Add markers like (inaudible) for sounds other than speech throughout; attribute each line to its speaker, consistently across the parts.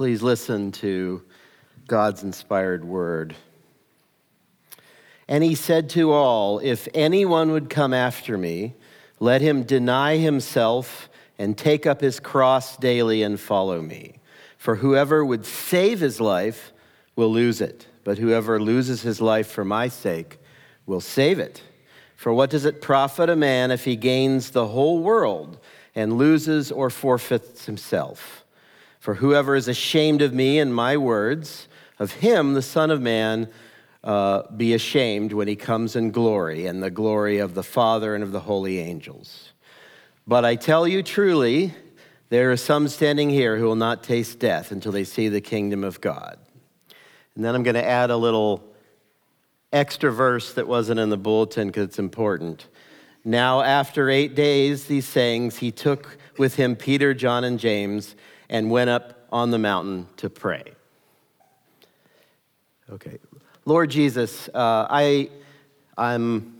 Speaker 1: Please listen to God's inspired word. And he said to all, If anyone would come after me, let him deny himself and take up his cross daily and follow me. For whoever would save his life will lose it, but whoever loses his life for my sake will save it. For what does it profit a man if he gains the whole world and loses or forfeits himself? For whoever is ashamed of me and my words, of him the Son of Man uh, be ashamed when he comes in glory and the glory of the Father and of the holy angels. But I tell you truly, there are some standing here who will not taste death until they see the kingdom of God. And then I'm going to add a little extra verse that wasn't in the bulletin because it's important. Now, after eight days, these sayings, he took with him Peter, John, and James and went up on the mountain to pray. Okay. Lord Jesus, uh, I, I'm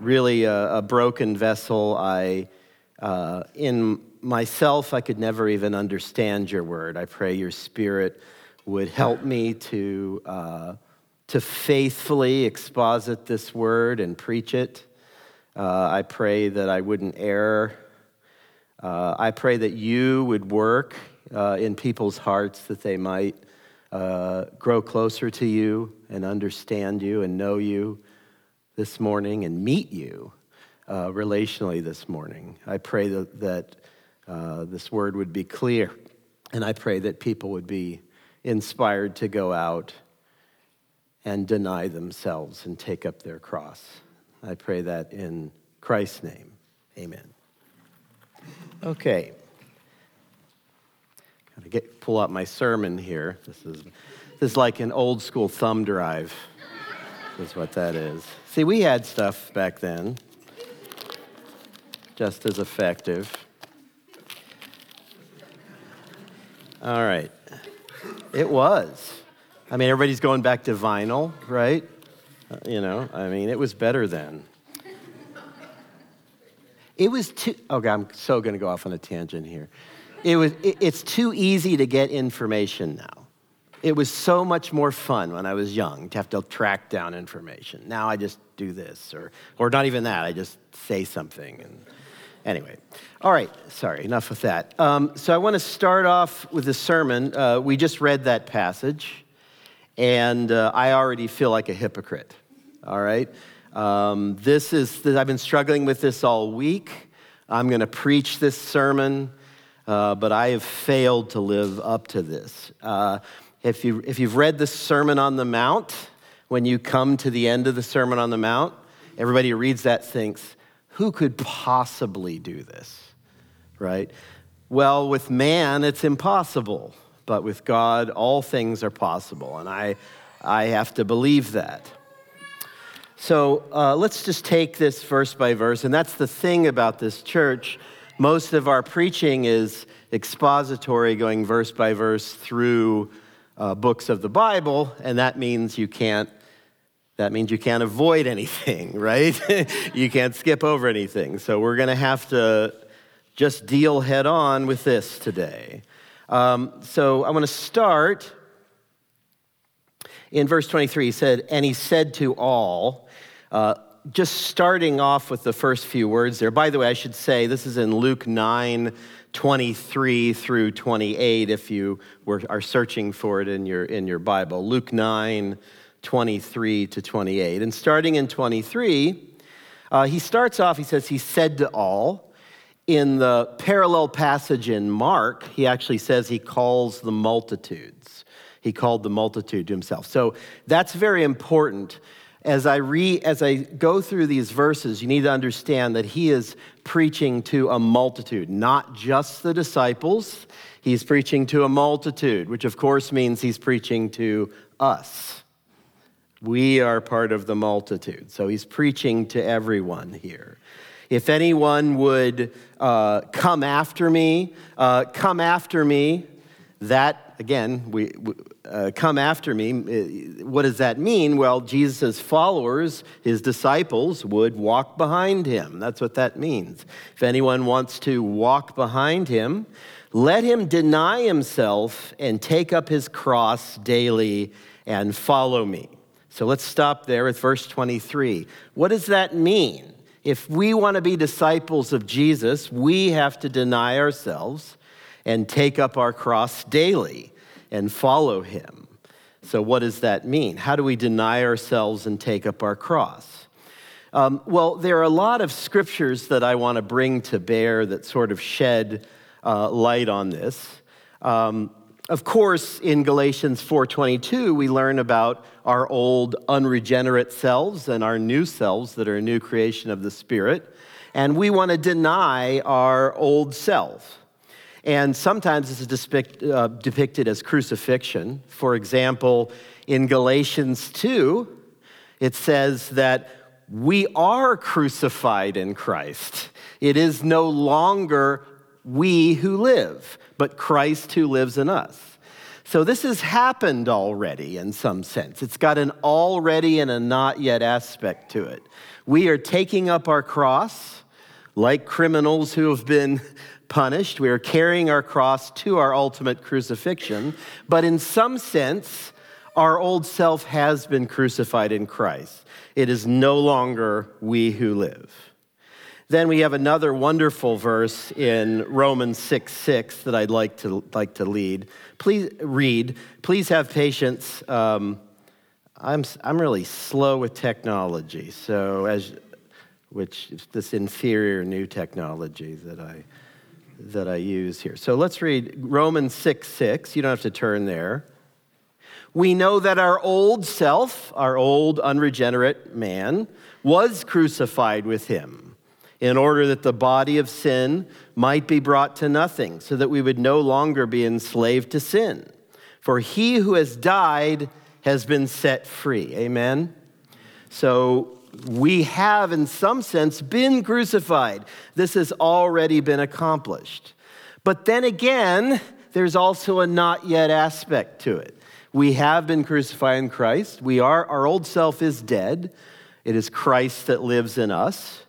Speaker 1: really a, a broken vessel. I, uh, in myself, I could never even understand your word. I pray your spirit would help me to, uh, to faithfully exposit this word and preach it. Uh, I pray that I wouldn't err. Uh, I pray that you would work uh, in people's hearts that they might uh, grow closer to you and understand you and know you this morning and meet you uh, relationally this morning. I pray that, that uh, this word would be clear, and I pray that people would be inspired to go out and deny themselves and take up their cross. I pray that in Christ's name. Amen. Okay. Gotta get pull out my sermon here. This is this is like an old school thumb drive. Is what that is. See, we had stuff back then, just as effective. All right. It was. I mean, everybody's going back to vinyl, right? Uh, you know, I mean, it was better then. It was too, okay, I'm so going to go off on a tangent here. It was, it, it's too easy to get information now. It was so much more fun when I was young to have to track down information. Now I just do this, or, or not even that, I just say something. And anyway, all right, sorry, enough with that. Um, so I want to start off with the sermon. Uh, we just read that passage, and uh, I already feel like a hypocrite, all right? Um, this is, I've been struggling with this all week. I'm going to preach this sermon, uh, but I have failed to live up to this. Uh, if, you, if you've read the Sermon on the Mount, when you come to the end of the Sermon on the Mount, everybody who reads that thinks, who could possibly do this? Right? Well, with man, it's impossible, but with God, all things are possible. And I, I have to believe that. So uh, let's just take this verse by verse. And that's the thing about this church. Most of our preaching is expository, going verse by verse through uh, books of the Bible, and that means you can't. That means you can't avoid anything, (laughs) right? (laughs) you can't skip over anything. So we're going to have to just deal head on with this today. Um, so I want to start in verse 23. He said, And he said to all, uh, just starting off with the first few words there. By the way, I should say this is in Luke 9 23 through 28 if you were, are searching for it in your, in your Bible. Luke 9 23 to 28. And starting in 23, uh, he starts off, he says, He said to all. In the parallel passage in Mark, he actually says he calls the multitudes. He called the multitude to himself. So that's very important as I, re, as I go through these verses, you need to understand that he is preaching to a multitude, not just the disciples. He's preaching to a multitude, which of course means he's preaching to us. We are part of the multitude. So he's preaching to everyone here. If anyone would uh, come after me, uh, come after me, that, again, we, we uh, come after me. Uh, what does that mean? Well, Jesus' followers, his disciples, would walk behind him. That's what that means. If anyone wants to walk behind him, let him deny himself and take up his cross daily and follow me. So let's stop there at verse 23. What does that mean? If we want to be disciples of Jesus, we have to deny ourselves and take up our cross daily and follow him. So, what does that mean? How do we deny ourselves and take up our cross? Um, well, there are a lot of scriptures that I want to bring to bear that sort of shed uh, light on this. Um, of course, in Galatians 4:22, we learn about our old unregenerate selves and our new selves that are a new creation of the Spirit, and we want to deny our old self. And sometimes this is depict, uh, depicted as crucifixion. For example, in Galatians 2, it says that we are crucified in Christ. It is no longer we who live, but Christ who lives in us. So this has happened already in some sense. It's got an already and a not yet aspect to it. We are taking up our cross like criminals who have been punished. We are carrying our cross to our ultimate crucifixion. But in some sense, our old self has been crucified in Christ. It is no longer we who live. Then we have another wonderful verse in Romans 6 6 that I'd like to, like to lead. Please read. Please have patience. Um, I'm, I'm really slow with technology, so as which is this inferior new technology that I that I use here. So let's read Romans 6 6. You don't have to turn there. We know that our old self, our old unregenerate man, was crucified with him in order that the body of sin might be brought to nothing, so that we would no longer be enslaved to sin. For he who has died has been set free. Amen? So we have, in some sense, been crucified. This has already been accomplished. But then again, there's also a not yet aspect to it. We have been crucified in Christ. We are, our old self is dead. It is Christ that lives in us.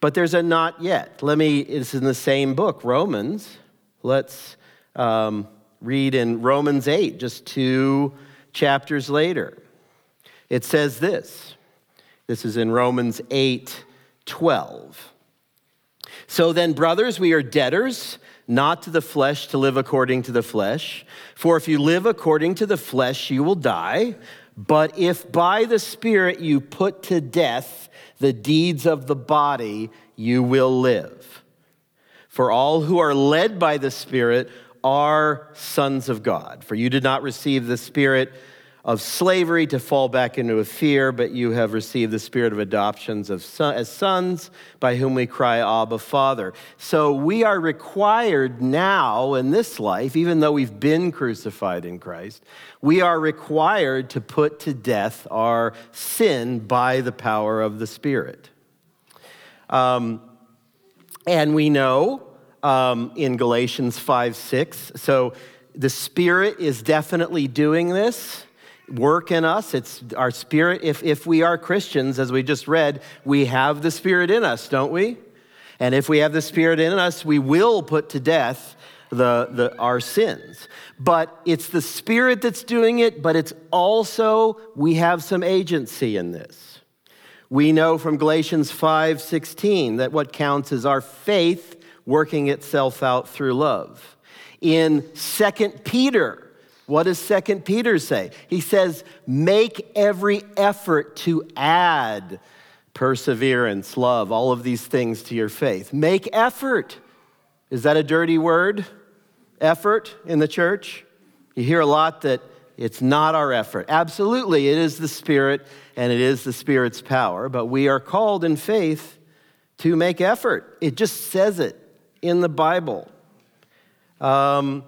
Speaker 1: But there's a not yet. Let me, it's in the same book, Romans. Let's um, read in Romans 8, just two chapters later. It says this. This is in Romans 8, 12. So then, brothers, we are debtors, not to the flesh to live according to the flesh. For if you live according to the flesh, you will die. But if by the Spirit you put to death the deeds of the body, you will live. For all who are led by the Spirit are sons of God. For you did not receive the Spirit of slavery to fall back into a fear, but you have received the spirit of adoptions of son, as sons, by whom we cry, Abba, Father. So we are required now in this life, even though we've been crucified in Christ, we are required to put to death our sin by the power of the Spirit. Um, and we know um, in Galatians 5 6, so the Spirit is definitely doing this work in us. It's our spirit. If, if we are Christians, as we just read, we have the Spirit in us, don't we? And if we have the Spirit in us, we will put to death the, the, our sins. But it's the Spirit that's doing it, but it's also, we have some agency in this. We know from Galatians 5:16 that what counts is our faith working itself out through love. In 2 Peter, what does Second Peter say? He says, make every effort to add perseverance, love, all of these things to your faith. Make effort. Is that a dirty word? Effort in the church? You hear a lot that it's not our effort. Absolutely, it is the Spirit and it is the Spirit's power, but we are called in faith to make effort. It just says it in the Bible. Um,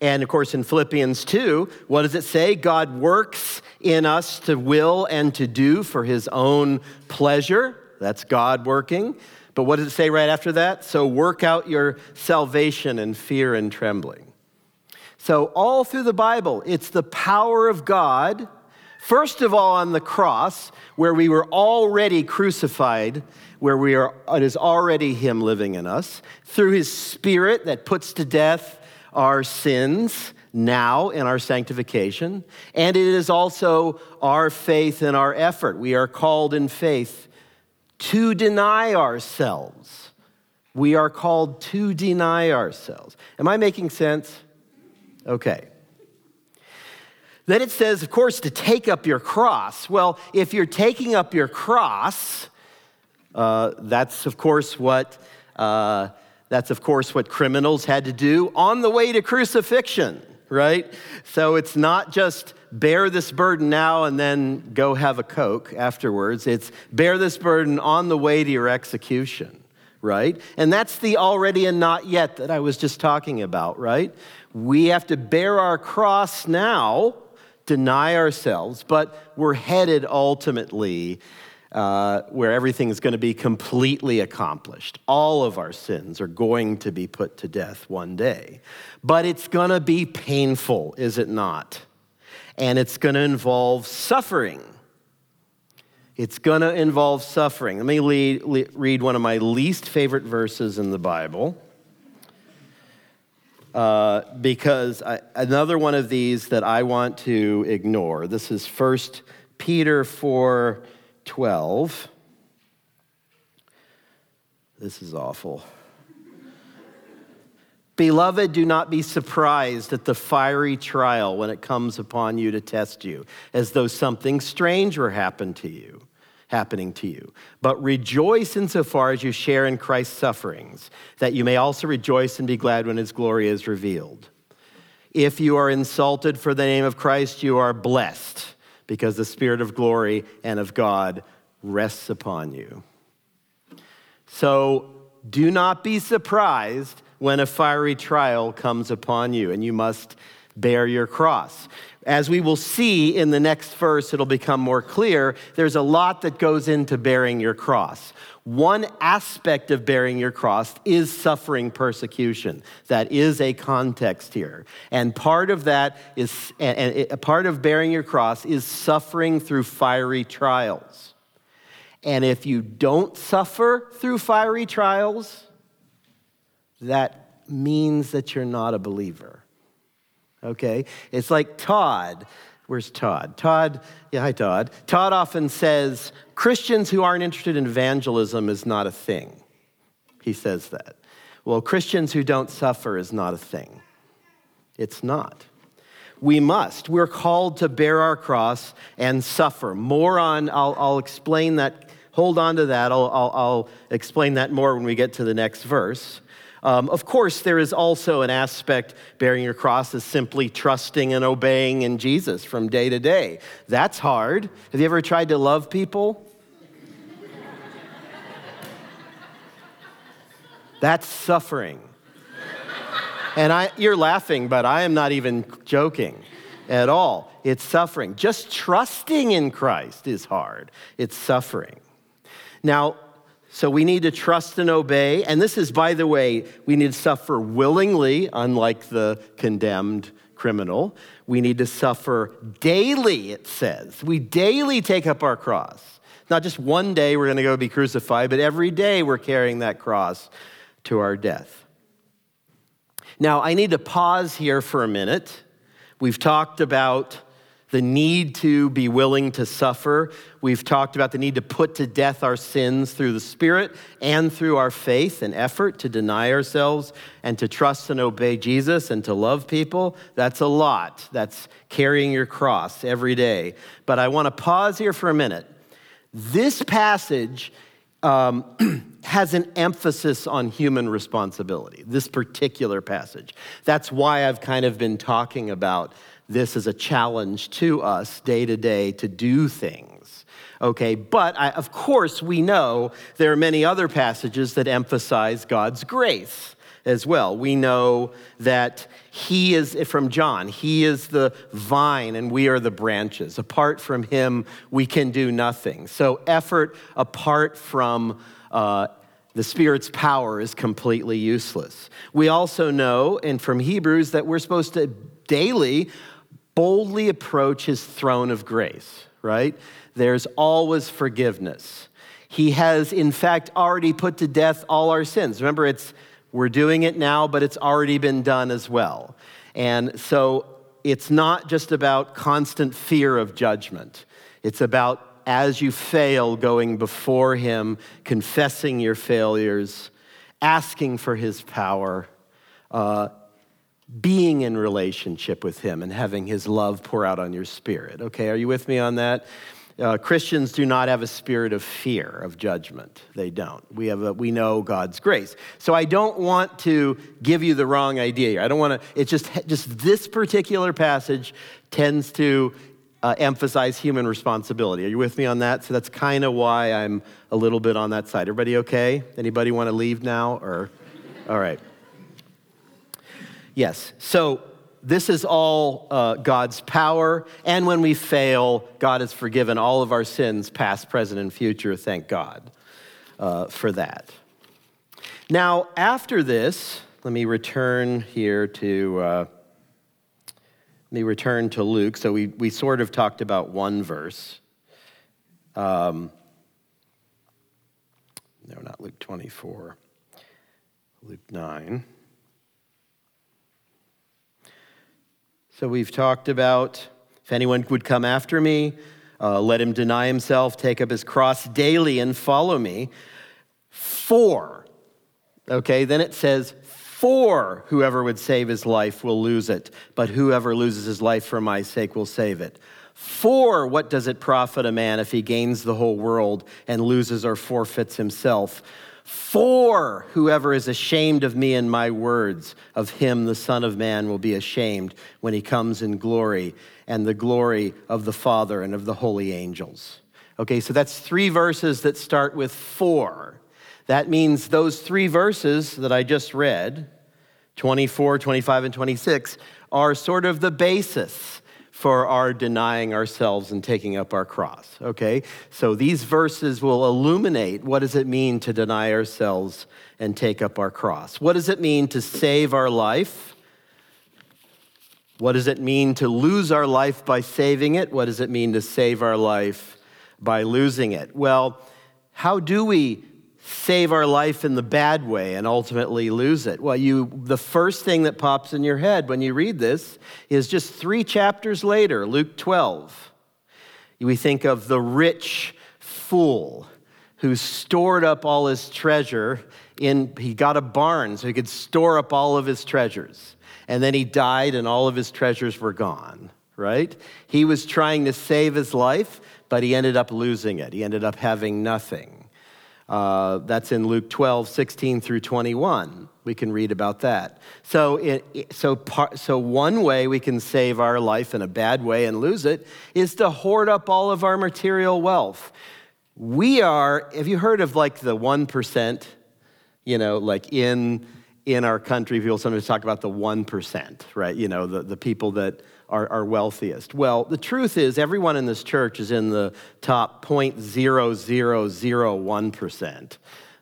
Speaker 1: and of course, in Philippians 2, what does it say? God works in us to will and to do for his own pleasure. That's God working. But what does it say right after that? So work out your salvation in fear and trembling. So, all through the Bible, it's the power of God First of all, on the cross, where we were already crucified, where we are, it is already Him living in us, through His Spirit that puts to death our sins now in our sanctification. And it is also our faith and our effort. We are called in faith to deny ourselves. We are called to deny ourselves. Am I making sense? Okay. Then it says, of course, to take up your cross. Well, if you're taking up your cross, uh, that's of course what uh, that's of course what criminals had to do on the way to crucifixion, right? So it's not just bear this burden now and then go have a coke afterwards. It's bear this burden on the way to your execution, right? And that's the already and not yet that I was just talking about, right? We have to bear our cross now deny ourselves, but we're headed ultimately uh, where everything is going to be completely accomplished. All of our sins are going to be put to death one day. But it's going to be painful, is it not? And it's going to involve suffering. It's going to involve suffering. Let me lead, read one of my least favorite verses in the Bible. Uh, because I, another one of these that I want to ignore. This is 1 Peter 4 12. This is awful. Beloved, do not be surprised at the fiery trial when it comes upon you to test you, as though something strange were happen to you happening to you. But rejoice insofar as you share in Christ's sufferings, that you may also rejoice and be glad when his glory is revealed. If you are insulted for the name of Christ, you are blessed, because the Spirit of glory and of God rests upon you. So do not be surprised when a fiery trial comes upon you, and you must bear your cross. As we will see in the next verse, it'll become more clear. There's a lot that goes into bearing your cross. One aspect of bearing your cross is suffering persecution. That is a context here. And part of that is, and a part of bearing your cross is suffering through fiery trials. And if you don't suffer through fiery trials, that means that you're not a believer okay? It's like Todd. Where's Todd? Todd, yeah, hi, Todd. Todd often says Christians who aren't interested in evangelism is not a thing. He says that. Well, Christians who don't suffer is not a thing. It's not. We must. We're called to bear our cross and suffer. More on, I'll, I'll explain that. Hold on to that. I'll, I'll, I'll explain that more when we get to the next verse. Um, of course, there is also an aspect bearing your cross is simply trusting and obeying in Jesus from day to day. That's hard. Have you ever tried to love people? That's suffering. And I, you're laughing, but I am not even joking at all. It's suffering. Just trusting in Christ is hard, it's suffering. Now, so we need to trust and obey. And this is, by the way, we need to suffer willingly, unlike the condemned criminal. We need to suffer daily, it says. We daily take up our cross. Not just one day we're going to go be crucified, but every day we're carrying that cross to our death. Now, I need to pause here for a minute. We've talked about the need to be willing to suffer. We've talked about the need to put to death our sins through the Spirit and through our faith and effort to deny ourselves and to trust and obey Jesus and to love people. That's a lot. That's carrying your cross every day. But I want to pause here for a minute. This passage um, (clears throat) has an emphasis on human responsibility, this particular passage. That's why I've kind of been talking about this is a challenge to us day to day to do things. Okay, but I, of course, we know there are many other passages that emphasize God's grace as well. We know that He is, from John, He is the vine and we are the branches. Apart from Him, we can do nothing. So, effort apart from uh, the Spirit's power is completely useless. We also know, and from Hebrews, that we're supposed to daily boldly approach his throne of grace, right? There's always forgiveness. He has, in fact, already put to death all our sins. Remember, it's we're doing it now, but it's already been done as well. And so it's not just about constant fear of judgment. It's about as you fail, going before Him, confessing your failures, asking for His power, uh, being in relationship with Him, and having His love pour out on your spirit. Okay, are you with me on that? Uh, Christians do not have a spirit of fear of judgment. They don't. We have a, we know God's grace. So I don't want to give you the wrong idea here. I don't want to. It's just just this particular passage tends to uh, emphasize human responsibility. Are you with me on that? So that's kind of why I'm a little bit on that side. Everybody okay? Anybody want to leave now or? All right. Yes. So this is all uh, God's power. And when we fail, God has forgiven all of our sins, past, present, and future. Thank God uh, for that. Now, after this, let me return here to. Uh, let me return to Luke. So we, we sort of talked about one verse. Um, no, not Luke 24, Luke 9. So we've talked about if anyone would come after me, uh, let him deny himself, take up his cross daily, and follow me. For, okay, then it says, for whoever would save his life will lose it, but whoever loses his life for my sake will save it. For what does it profit a man if he gains the whole world and loses or forfeits himself? For whoever is ashamed of me and my words, of him the Son of Man will be ashamed when he comes in glory and the glory of the Father and of the holy angels. Okay, so that's three verses that start with for. That means those three verses that I just read, 24, 25, and 26, are sort of the basis for our denying ourselves and taking up our cross okay? So these verses will illuminate what does it mean to deny ourselves and take up our cross. What does it mean to save our life? What does it mean to lose our life by saving it? What does it mean to save our life by losing it? Well how do we save our life in the bad way and ultimately lose it? Well, you the first thing that pops in your head when you read this is just 3 chapters later, Luke 12. We think of the rich fool who stored up all his treasure in he got a barn so he could store up all of his treasures. And then he died and all of his treasures were gone, right? He was trying to save his life, but he ended up losing it. He ended up having nothing. Uh, that's in Luke 12, 16 through 21. We can read about that. So, it, so, par, so, one way we can save our life in a bad way and lose it is to hoard up all of our material wealth. We are, have you heard of like the 1%? You know, like in, in our country, people sometimes talk about the 1%, right? You know, the, the people that are, are wealthiest? Well, the truth is, everyone in this church is in the top 0.0001%,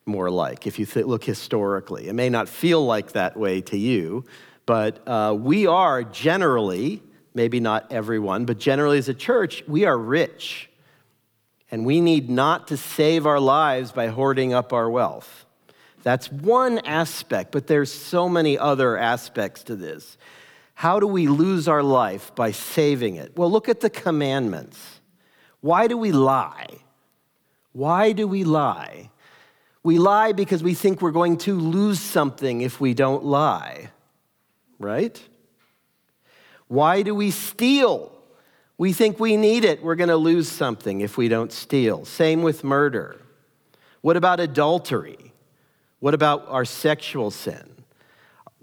Speaker 1: more like, if you th- look historically. It may not feel like that way to you, but uh, we are generally, maybe not everyone, but generally as a church, we are rich. And we need not to save our lives by hoarding up our wealth. That's one aspect, but there's so many other aspects to this. How do we lose our life by saving it? Well, look at the commandments. Why do we lie? Why do we lie? We lie because we think we're going to lose something if we don't lie, right? Why do we steal? We think we need it. We're going to lose something if we don't steal. Same with murder. What about adultery? What about our sexual sin?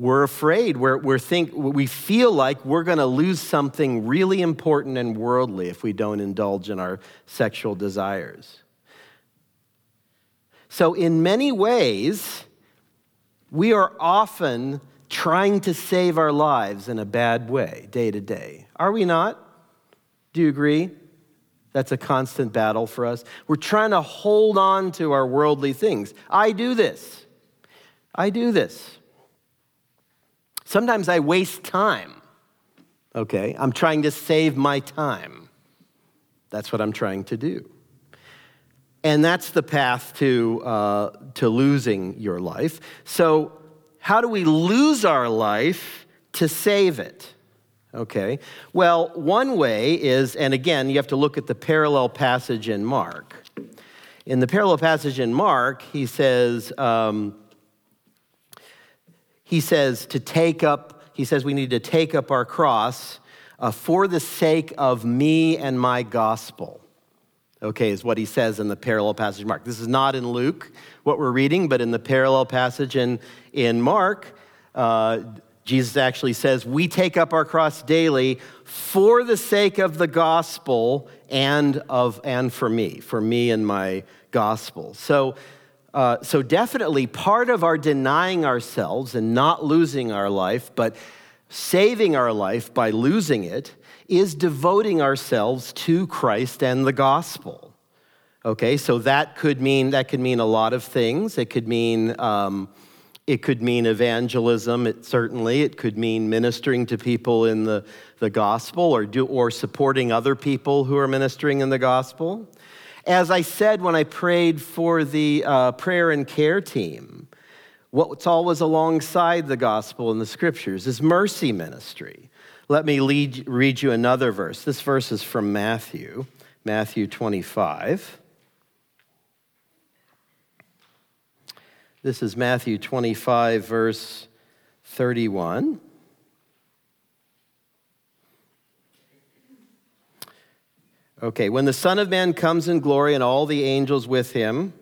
Speaker 1: We're afraid. We're, we're think, we feel like we're going to lose something really important and worldly if we don't indulge in our sexual desires. So, in many ways, we are often trying to save our lives in a bad way, day to day. Are we not? Do you agree? That's a constant battle for us. We're trying to hold on to our worldly things. I do this. I do this. Sometimes I waste time. Okay? I'm trying to save my time. That's what I'm trying to do. And that's the path to, uh, to losing your life. So, how do we lose our life to save it? Okay. Well, one way is, and again, you have to look at the parallel passage in Mark. In the parallel passage in Mark, he says, um, he says to take up, he says we need to take up our cross uh, for the sake of me and my gospel. Okay, is what he says in the parallel passage Mark. This is not in Luke, what we're reading, but in the parallel passage in, in Mark, uh, Jesus actually says, We take up our cross daily for the sake of the gospel and, of, and for me, for me and my gospel. So, uh, so, definitely part of our denying ourselves and not losing our life, but saving our life by losing it, is devoting ourselves to Christ and the gospel. Okay, so that could mean that could mean a lot of things. It could mean um, it could mean evangelism, it, certainly. It could mean ministering to people in the, the gospel or, do, or supporting other people who are ministering in the gospel. As I said when I prayed for the uh, prayer and care team, what's always alongside the gospel in the scriptures is mercy ministry. Let me lead, read you another verse. This verse is from Matthew, Matthew 25. This is Matthew 25, verse 31. Okay, when the Son of Man comes in glory and all the angels with him.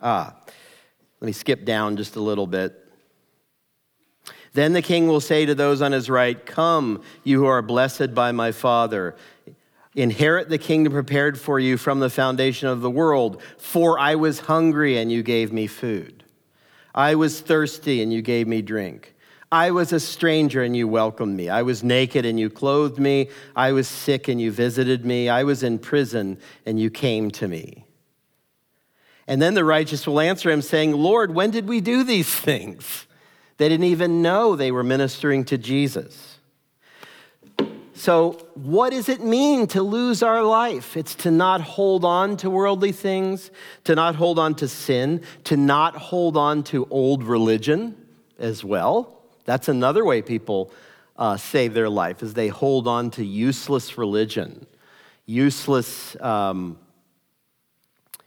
Speaker 1: Ah, let me skip down just a little bit. Then the king will say to those on his right, Come, you who are blessed by my Father. Inherit the kingdom prepared for you from the foundation of the world. For I was hungry and you gave me food. I was thirsty and you gave me drink. I was a stranger and you welcomed me. I was naked and you clothed me. I was sick and you visited me. I was in prison and you came to me. And then the righteous will answer him, saying, Lord, when did we do these things? They didn't even know they were ministering to Jesus. So, what does it mean to lose our life? It's to not hold on to worldly things, to not hold on to sin, to not hold on to old religion as well. That's another way people uh, save their life, is they hold on to useless religion, useless, um,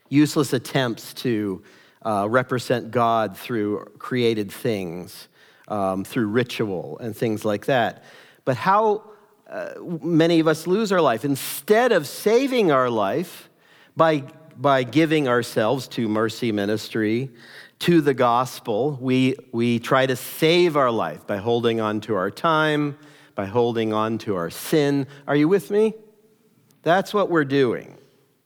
Speaker 1: useless attempts to uh, represent God through created things, um, through ritual and things like that. But how uh, many of us lose our life. Instead of saving our life by, by giving ourselves to mercy ministry, to the gospel, we, we try to save our life by holding on to our time, by holding on to our sin. Are you with me? That's what we're doing.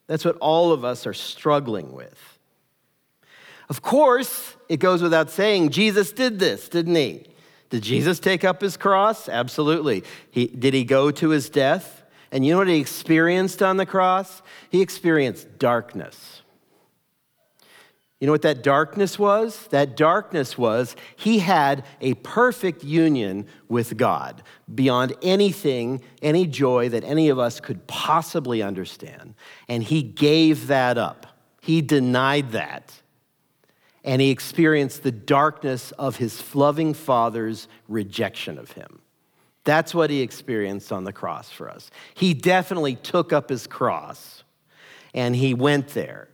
Speaker 1: That's what all of us are struggling with. Of course, it goes without saying, Jesus did this, didn't he? Did Jesus take up his cross? Absolutely. He, did he go to his death? And you know what he experienced on the cross? He experienced darkness. You know what that darkness was? That darkness was he had a perfect union with God beyond anything, any joy that any of us could possibly understand. And he gave that up. He denied that and he experienced the darkness of his loving father's rejection of him. That's what he experienced on the cross for us. He definitely took up his cross and he went there.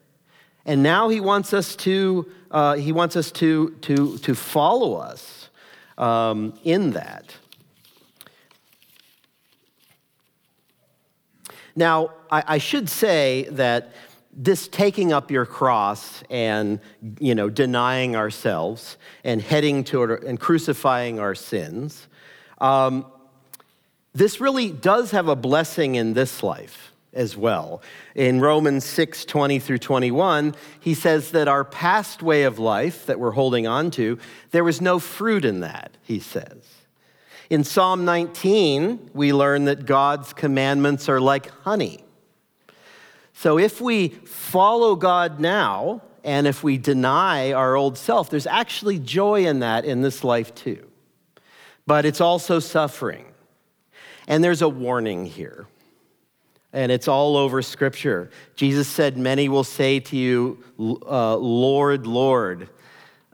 Speaker 1: And now he wants us to, uh, he wants us to, to, to follow us um, in that. Now, I, I should say that this taking up your cross and you know denying ourselves and heading toward and crucifying our sins um, this really does have a blessing in this life as well in romans 6 20 through 21 he says that our past way of life that we're holding on to there was no fruit in that he says in psalm 19 we learn that god's commandments are like honey so if we follow God now, and if we deny our old self, there's actually joy in that in this life too. but it's also suffering. And there's a warning here. And it's all over Scripture. Jesus said, Many will say to you, uh, Lord, Lord.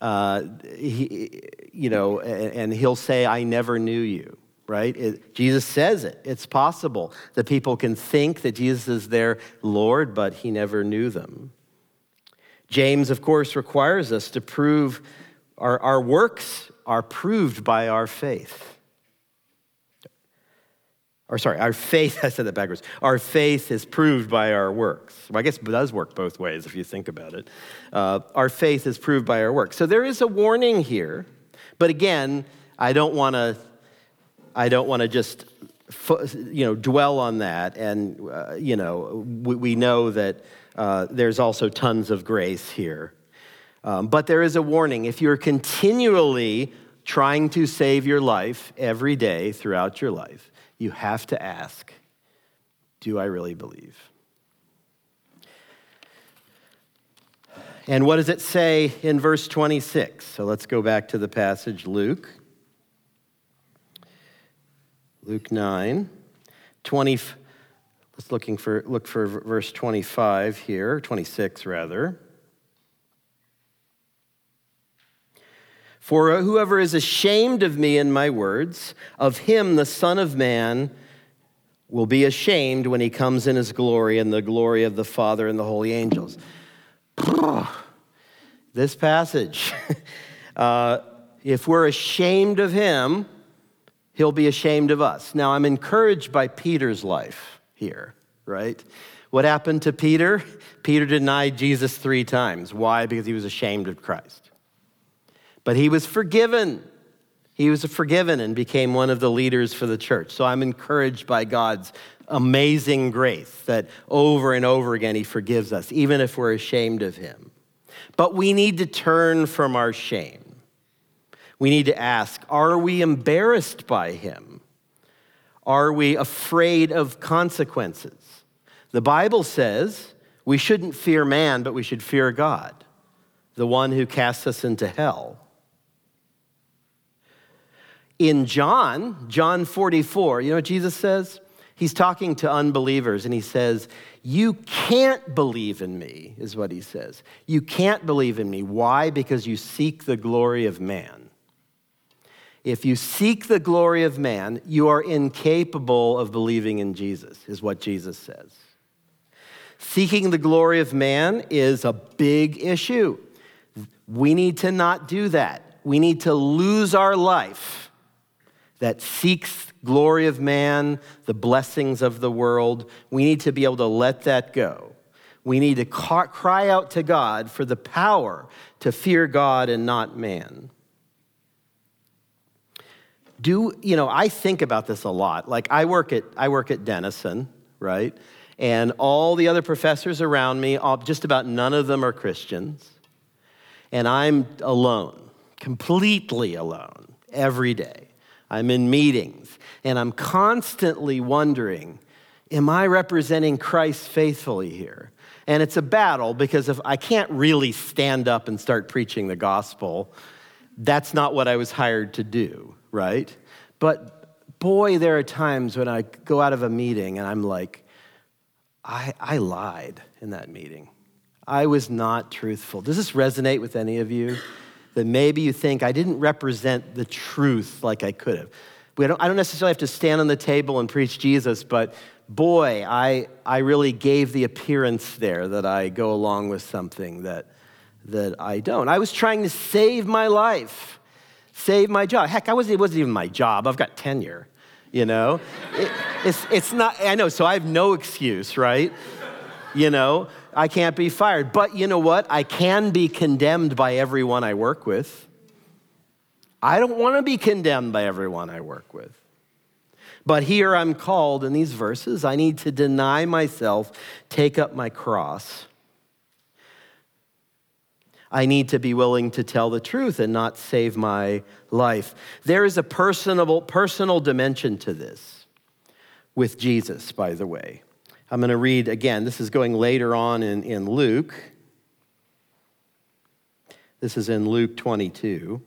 Speaker 1: Uh, he, you know, and, and he'll say, I never knew you right? It, Jesus says it. It's possible that people can think that Jesus is their Lord, but he never knew them. James, of course, requires us to prove our, our works are proved by our faith. Or, sorry, our faith, (laughs) I said that backwards. Our faith is proved by our works. Well, I guess it does work both ways if you think about it. Uh, our faith is proved by our works. So there is a warning here, but again, I don't want to I don't want to just you know dwell on that and uh, you know we, we know that uh, there's also tons of grace here um, but there is a warning if you're continually trying to save your life every day throughout your life you have to ask do i really believe? And what does it say in verse 26 so let's go back to the passage luke. Luke 9, 20, let's looking for, look for verse 25 here, 26 rather. For whoever is ashamed of me and my words, of him the Son of Man will be ashamed when he comes in his glory and the glory of the Father and the holy angels. (sighs) this passage, (laughs) uh, if we're ashamed of him, he'll be ashamed of us. Now, I'm encouraged by Peter's life here, right? What happened to Peter? (laughs) Peter denied Jesus three times. Why? Because he was ashamed of Christ. But he was forgiven. He was forgiven and became one of the leaders for the church. So I'm encouraged by God's amazing grace that over and over again he forgives us, even if we're ashamed of him. But we need to turn from our shame. We need to ask are we embarrassed by him? Are we afraid of consequences? The Bible says we shouldn't fear man, but we should fear God, the one who casts us into hell. In John, John 44, you know what Jesus says? He's talking to unbelievers and he says, You can't believe in me, is what he says. You can't believe in me. Why? Because you seek the glory of man. If you seek the glory of man, you are incapable of believing in Jesus, is what Jesus says. Seeking the glory of man is a big issue. We need to not do that. We need to lose our life that seeks glory of man, the blessings of the world. We need to be able to let that go. We need to cry out to God for the power to fear God and not man do you know i think about this a lot like i work at i work at denison right and all the other professors around me all, just about none of them are christians and i'm alone completely alone every day i'm in meetings and i'm constantly wondering am i representing christ faithfully here and it's a battle because if i can't really stand up and start preaching the gospel that's not what i was hired to do right? But boy, there are times when I go out of a meeting and I'm like, I, I lied in that meeting. I was not truthful. Does this resonate with any of you? That maybe you think I didn't represent the truth like I could have. Don't, I don't necessarily have to stand on the table and preach Jesus, but boy, I, I really gave the appearance there that I go along with something that, that I don't. I was trying to save my life save my job. Heck, I wasn't, it wasn't even my job. I've got tenure, you know? It, it's, it's not, I know, so I have no excuse, right? You know, I can't be fired. But you know what? I can be condemned by everyone I work with. I don't want to be condemned by everyone I work with. But here I'm called in these verses. I need to deny myself, take up my cross, I need to be willing to tell the truth and not save my life. There is a personal, personal dimension to this with Jesus, by the way. I'm going to read again. This is going later on in, in Luke. This is in Luke 22.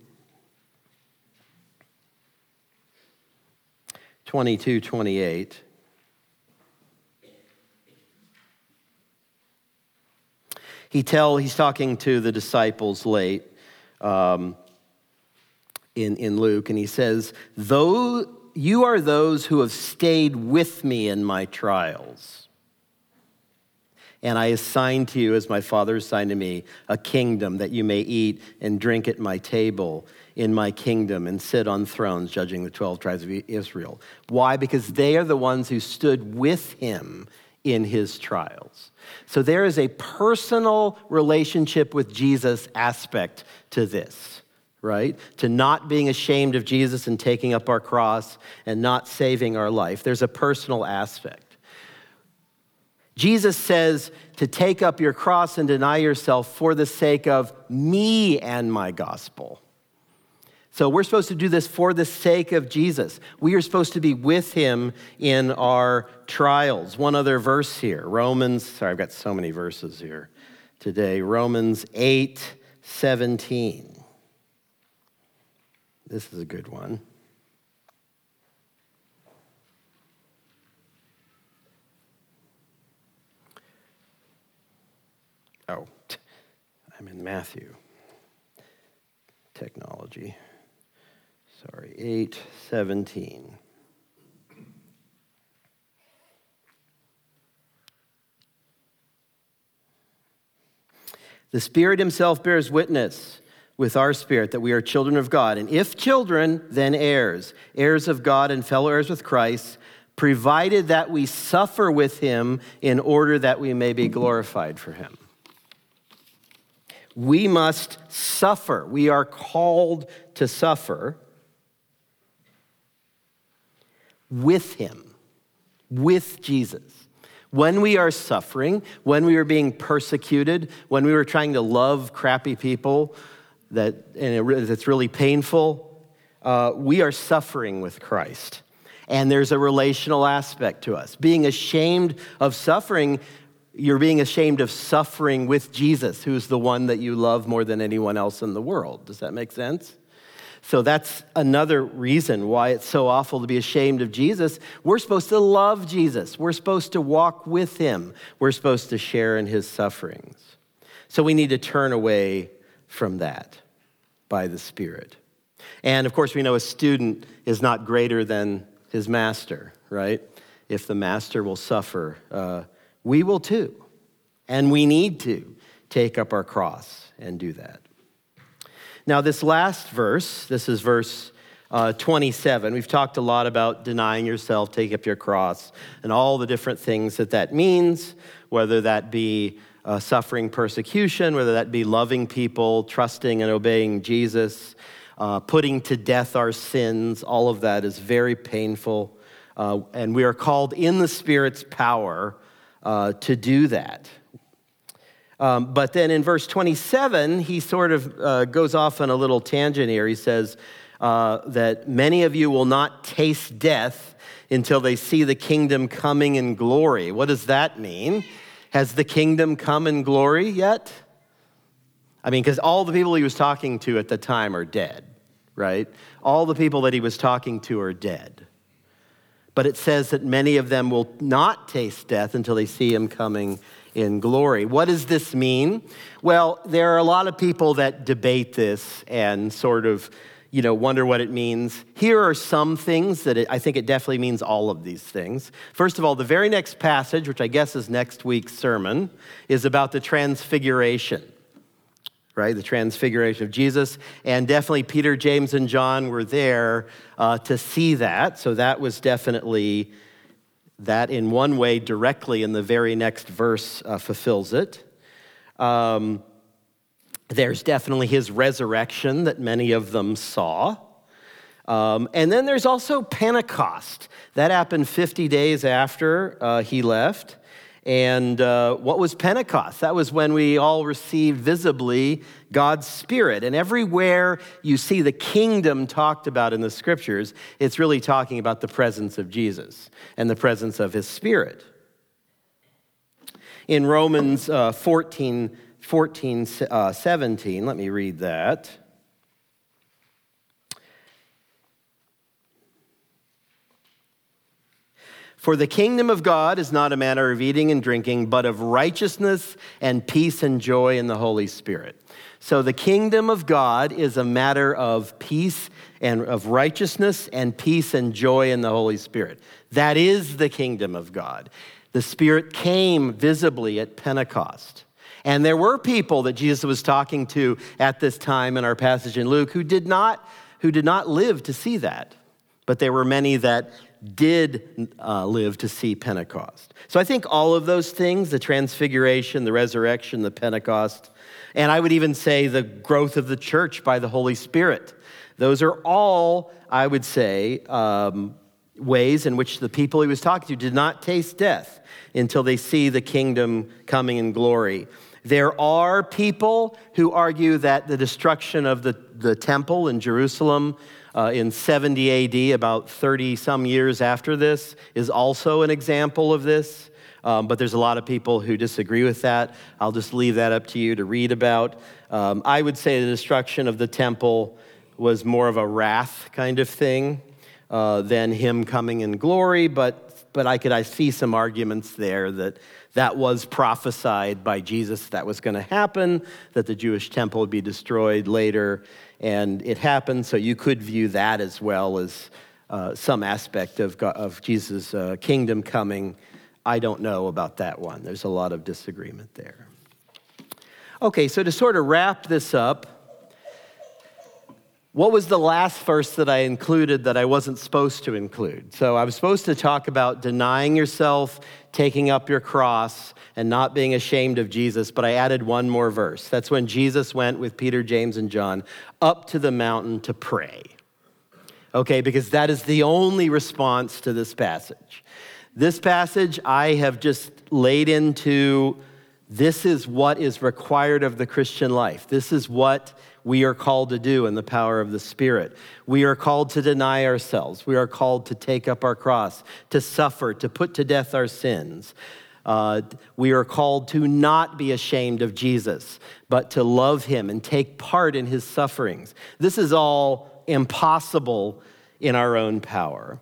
Speaker 1: 22, 28. He tell, he's talking to the disciples late um, in, in Luke, and he says, Though you are those who have stayed with me in my trials. And I assign to you, as my Father assigned to me, a kingdom that you may eat and drink at my table in my kingdom and sit on thrones judging the 12 tribes of Israel. Why? Because they are the ones who stood with him in his trials. So there is a personal relationship with Jesus aspect to this, right? To not being ashamed of Jesus and taking up our cross and not saving our life. There's a personal aspect. Jesus says to take up your cross and deny yourself for the sake of me and my gospel. So we're supposed to do this for the sake of Jesus. We are supposed to be with him in our trials. One other verse here Romans, sorry, I've got so many verses here today. Romans 8 17. This is a good one. Oh, I'm in Matthew. Technology. Sorry, 817. The Spirit Himself bears witness with our spirit that we are children of God. And if children, then heirs, heirs of God and fellow heirs with Christ, provided that we suffer with Him in order that we may be glorified for Him. We must suffer. We are called to suffer with Him, with Jesus. When we are suffering, when we are being persecuted, when we are trying to love crappy people that, and it, really painful, uh, we are suffering with Christ. And there's a relational aspect to us. Being ashamed of suffering, you're being ashamed of suffering with Jesus, who's the one that you love more than anyone else in the world. Does that make sense? So that's another reason why it's so awful to be ashamed of Jesus. We're supposed to love Jesus, we're supposed to walk with him, we're supposed to share in his sufferings. So we need to turn away from that by the Spirit. And of course, we know a student is not greater than his master, right? If the master will suffer, uh, we will too. And we need to take up our cross and do that. Now, this last verse, this is verse uh, 27. We've talked a lot about denying yourself, take up your cross, and all the different things that that means, whether that be uh, suffering persecution, whether that be loving people, trusting and obeying Jesus, uh, putting to death our sins. All of that is very painful. Uh, and we are called in the Spirit's power uh, to do that. Um, but then in verse 27, he sort of uh, goes off on a little tangent here. He says uh, that many of you will not taste death until they see the kingdom coming in glory. What does that mean? Has the kingdom come in glory yet? I mean, because all the people he was talking to at the time are dead, right? All the people that he was talking to are dead. But it says that many of them will not taste death until they see him coming in glory. What does this mean? Well, there are a lot of people that debate this and sort of, you know, wonder what it means. Here are some things that it, I think it definitely means all of these things. First of all, the very next passage, which I guess is next week's sermon, is about the transfiguration. Right, the transfiguration of Jesus. And definitely Peter, James, and John were there uh, to see that. So that was definitely that in one way directly in the very next verse uh, fulfills it. Um, there's definitely his resurrection that many of them saw. Um, and then there's also Pentecost. That happened 50 days after uh, he left. And uh, what was Pentecost? That was when we all received visibly God's Spirit. And everywhere you see the kingdom talked about in the scriptures, it's really talking about the presence of Jesus and the presence of his Spirit. In Romans uh, 14, 14 uh, 17, let me read that. For the kingdom of God is not a matter of eating and drinking, but of righteousness and peace and joy in the Holy Spirit. So the kingdom of God is a matter of peace and of righteousness and peace and joy in the Holy Spirit. That is the kingdom of God. The Spirit came visibly at Pentecost. And there were people that Jesus was talking to at this time in our passage in Luke who did not, who did not live to see that. But there were many that did uh, live to see Pentecost. So I think all of those things the transfiguration, the resurrection, the Pentecost, and I would even say the growth of the church by the Holy Spirit those are all, I would say, um, ways in which the people he was talking to did not taste death until they see the kingdom coming in glory. There are people who argue that the destruction of the, the temple in Jerusalem uh, in 70 AD, about 30 some years after this, is also an example of this. Um, but there's a lot of people who disagree with that. I'll just leave that up to you to read about. Um, I would say the destruction of the temple was more of a wrath kind of thing uh, than him coming in glory, but, but I could I see some arguments there that that was prophesied by Jesus that was going to happen, that the Jewish temple would be destroyed later, and it happened. So you could view that as well as uh, some aspect of, God, of Jesus' uh, kingdom coming. I don't know about that one. There's a lot of disagreement there. Okay, so to sort of wrap this up, what was the last verse that I included that I wasn't supposed to include? So I was supposed to talk about denying yourself, taking up your cross, and not being ashamed of Jesus, but I added one more verse. That's when Jesus went with Peter, James, and John up to the mountain to pray. Okay, because that is the only response to this passage. This passage I have just laid into this is what is required of the Christian life. This is what we are called to do in the power of the Spirit. We are called to deny ourselves. We are called to take up our cross, to suffer, to put to death our sins. Uh, we are called to not be ashamed of Jesus, but to love him and take part in his sufferings. This is all impossible in our own power.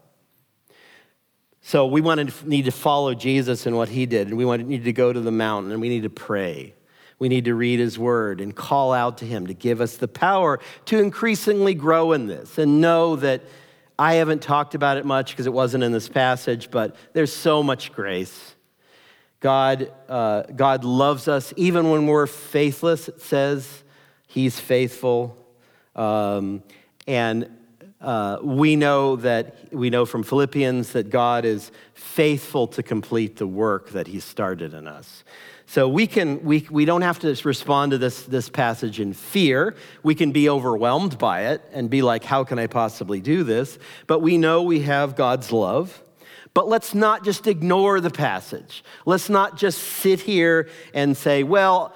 Speaker 1: So we want to need to follow Jesus and what he did, and we want to need to go to the mountain and we need to pray. We need to read his word and call out to him to give us the power to increasingly grow in this and know that I haven't talked about it much because it wasn't in this passage, but there's so much grace. God, uh, God loves us even when we're faithless, it says. He's faithful. Um, and uh, we know that we know from Philippians that God is faithful to complete the work that He started in us. So we can we, we don't have to respond to this, this passage in fear. We can be overwhelmed by it and be like, how can I possibly do this? But we know we have God's love. But let's not just ignore the passage. Let's not just sit here and say, well,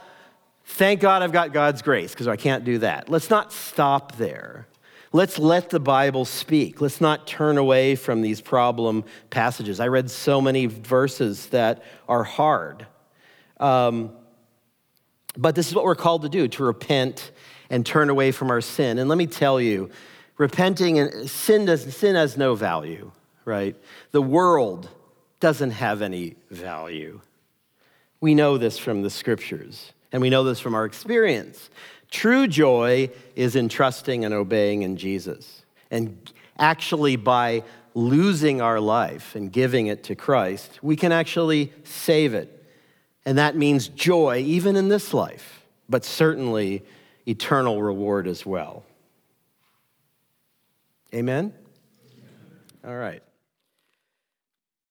Speaker 1: thank God I've got God's grace, because I can't do that. Let's not stop there. Let's let the Bible speak. Let's not turn away from these problem passages. I read so many verses that are hard. Um, but this is what we're called to do to repent and turn away from our sin. And let me tell you, repenting and sin, does, sin has no value, right? The world doesn't have any value. We know this from the scriptures, and we know this from our experience. True joy is in trusting and obeying in Jesus. And actually, by losing our life and giving it to Christ, we can actually save it and that means joy, even in this life, but certainly eternal reward as well. Amen? All right.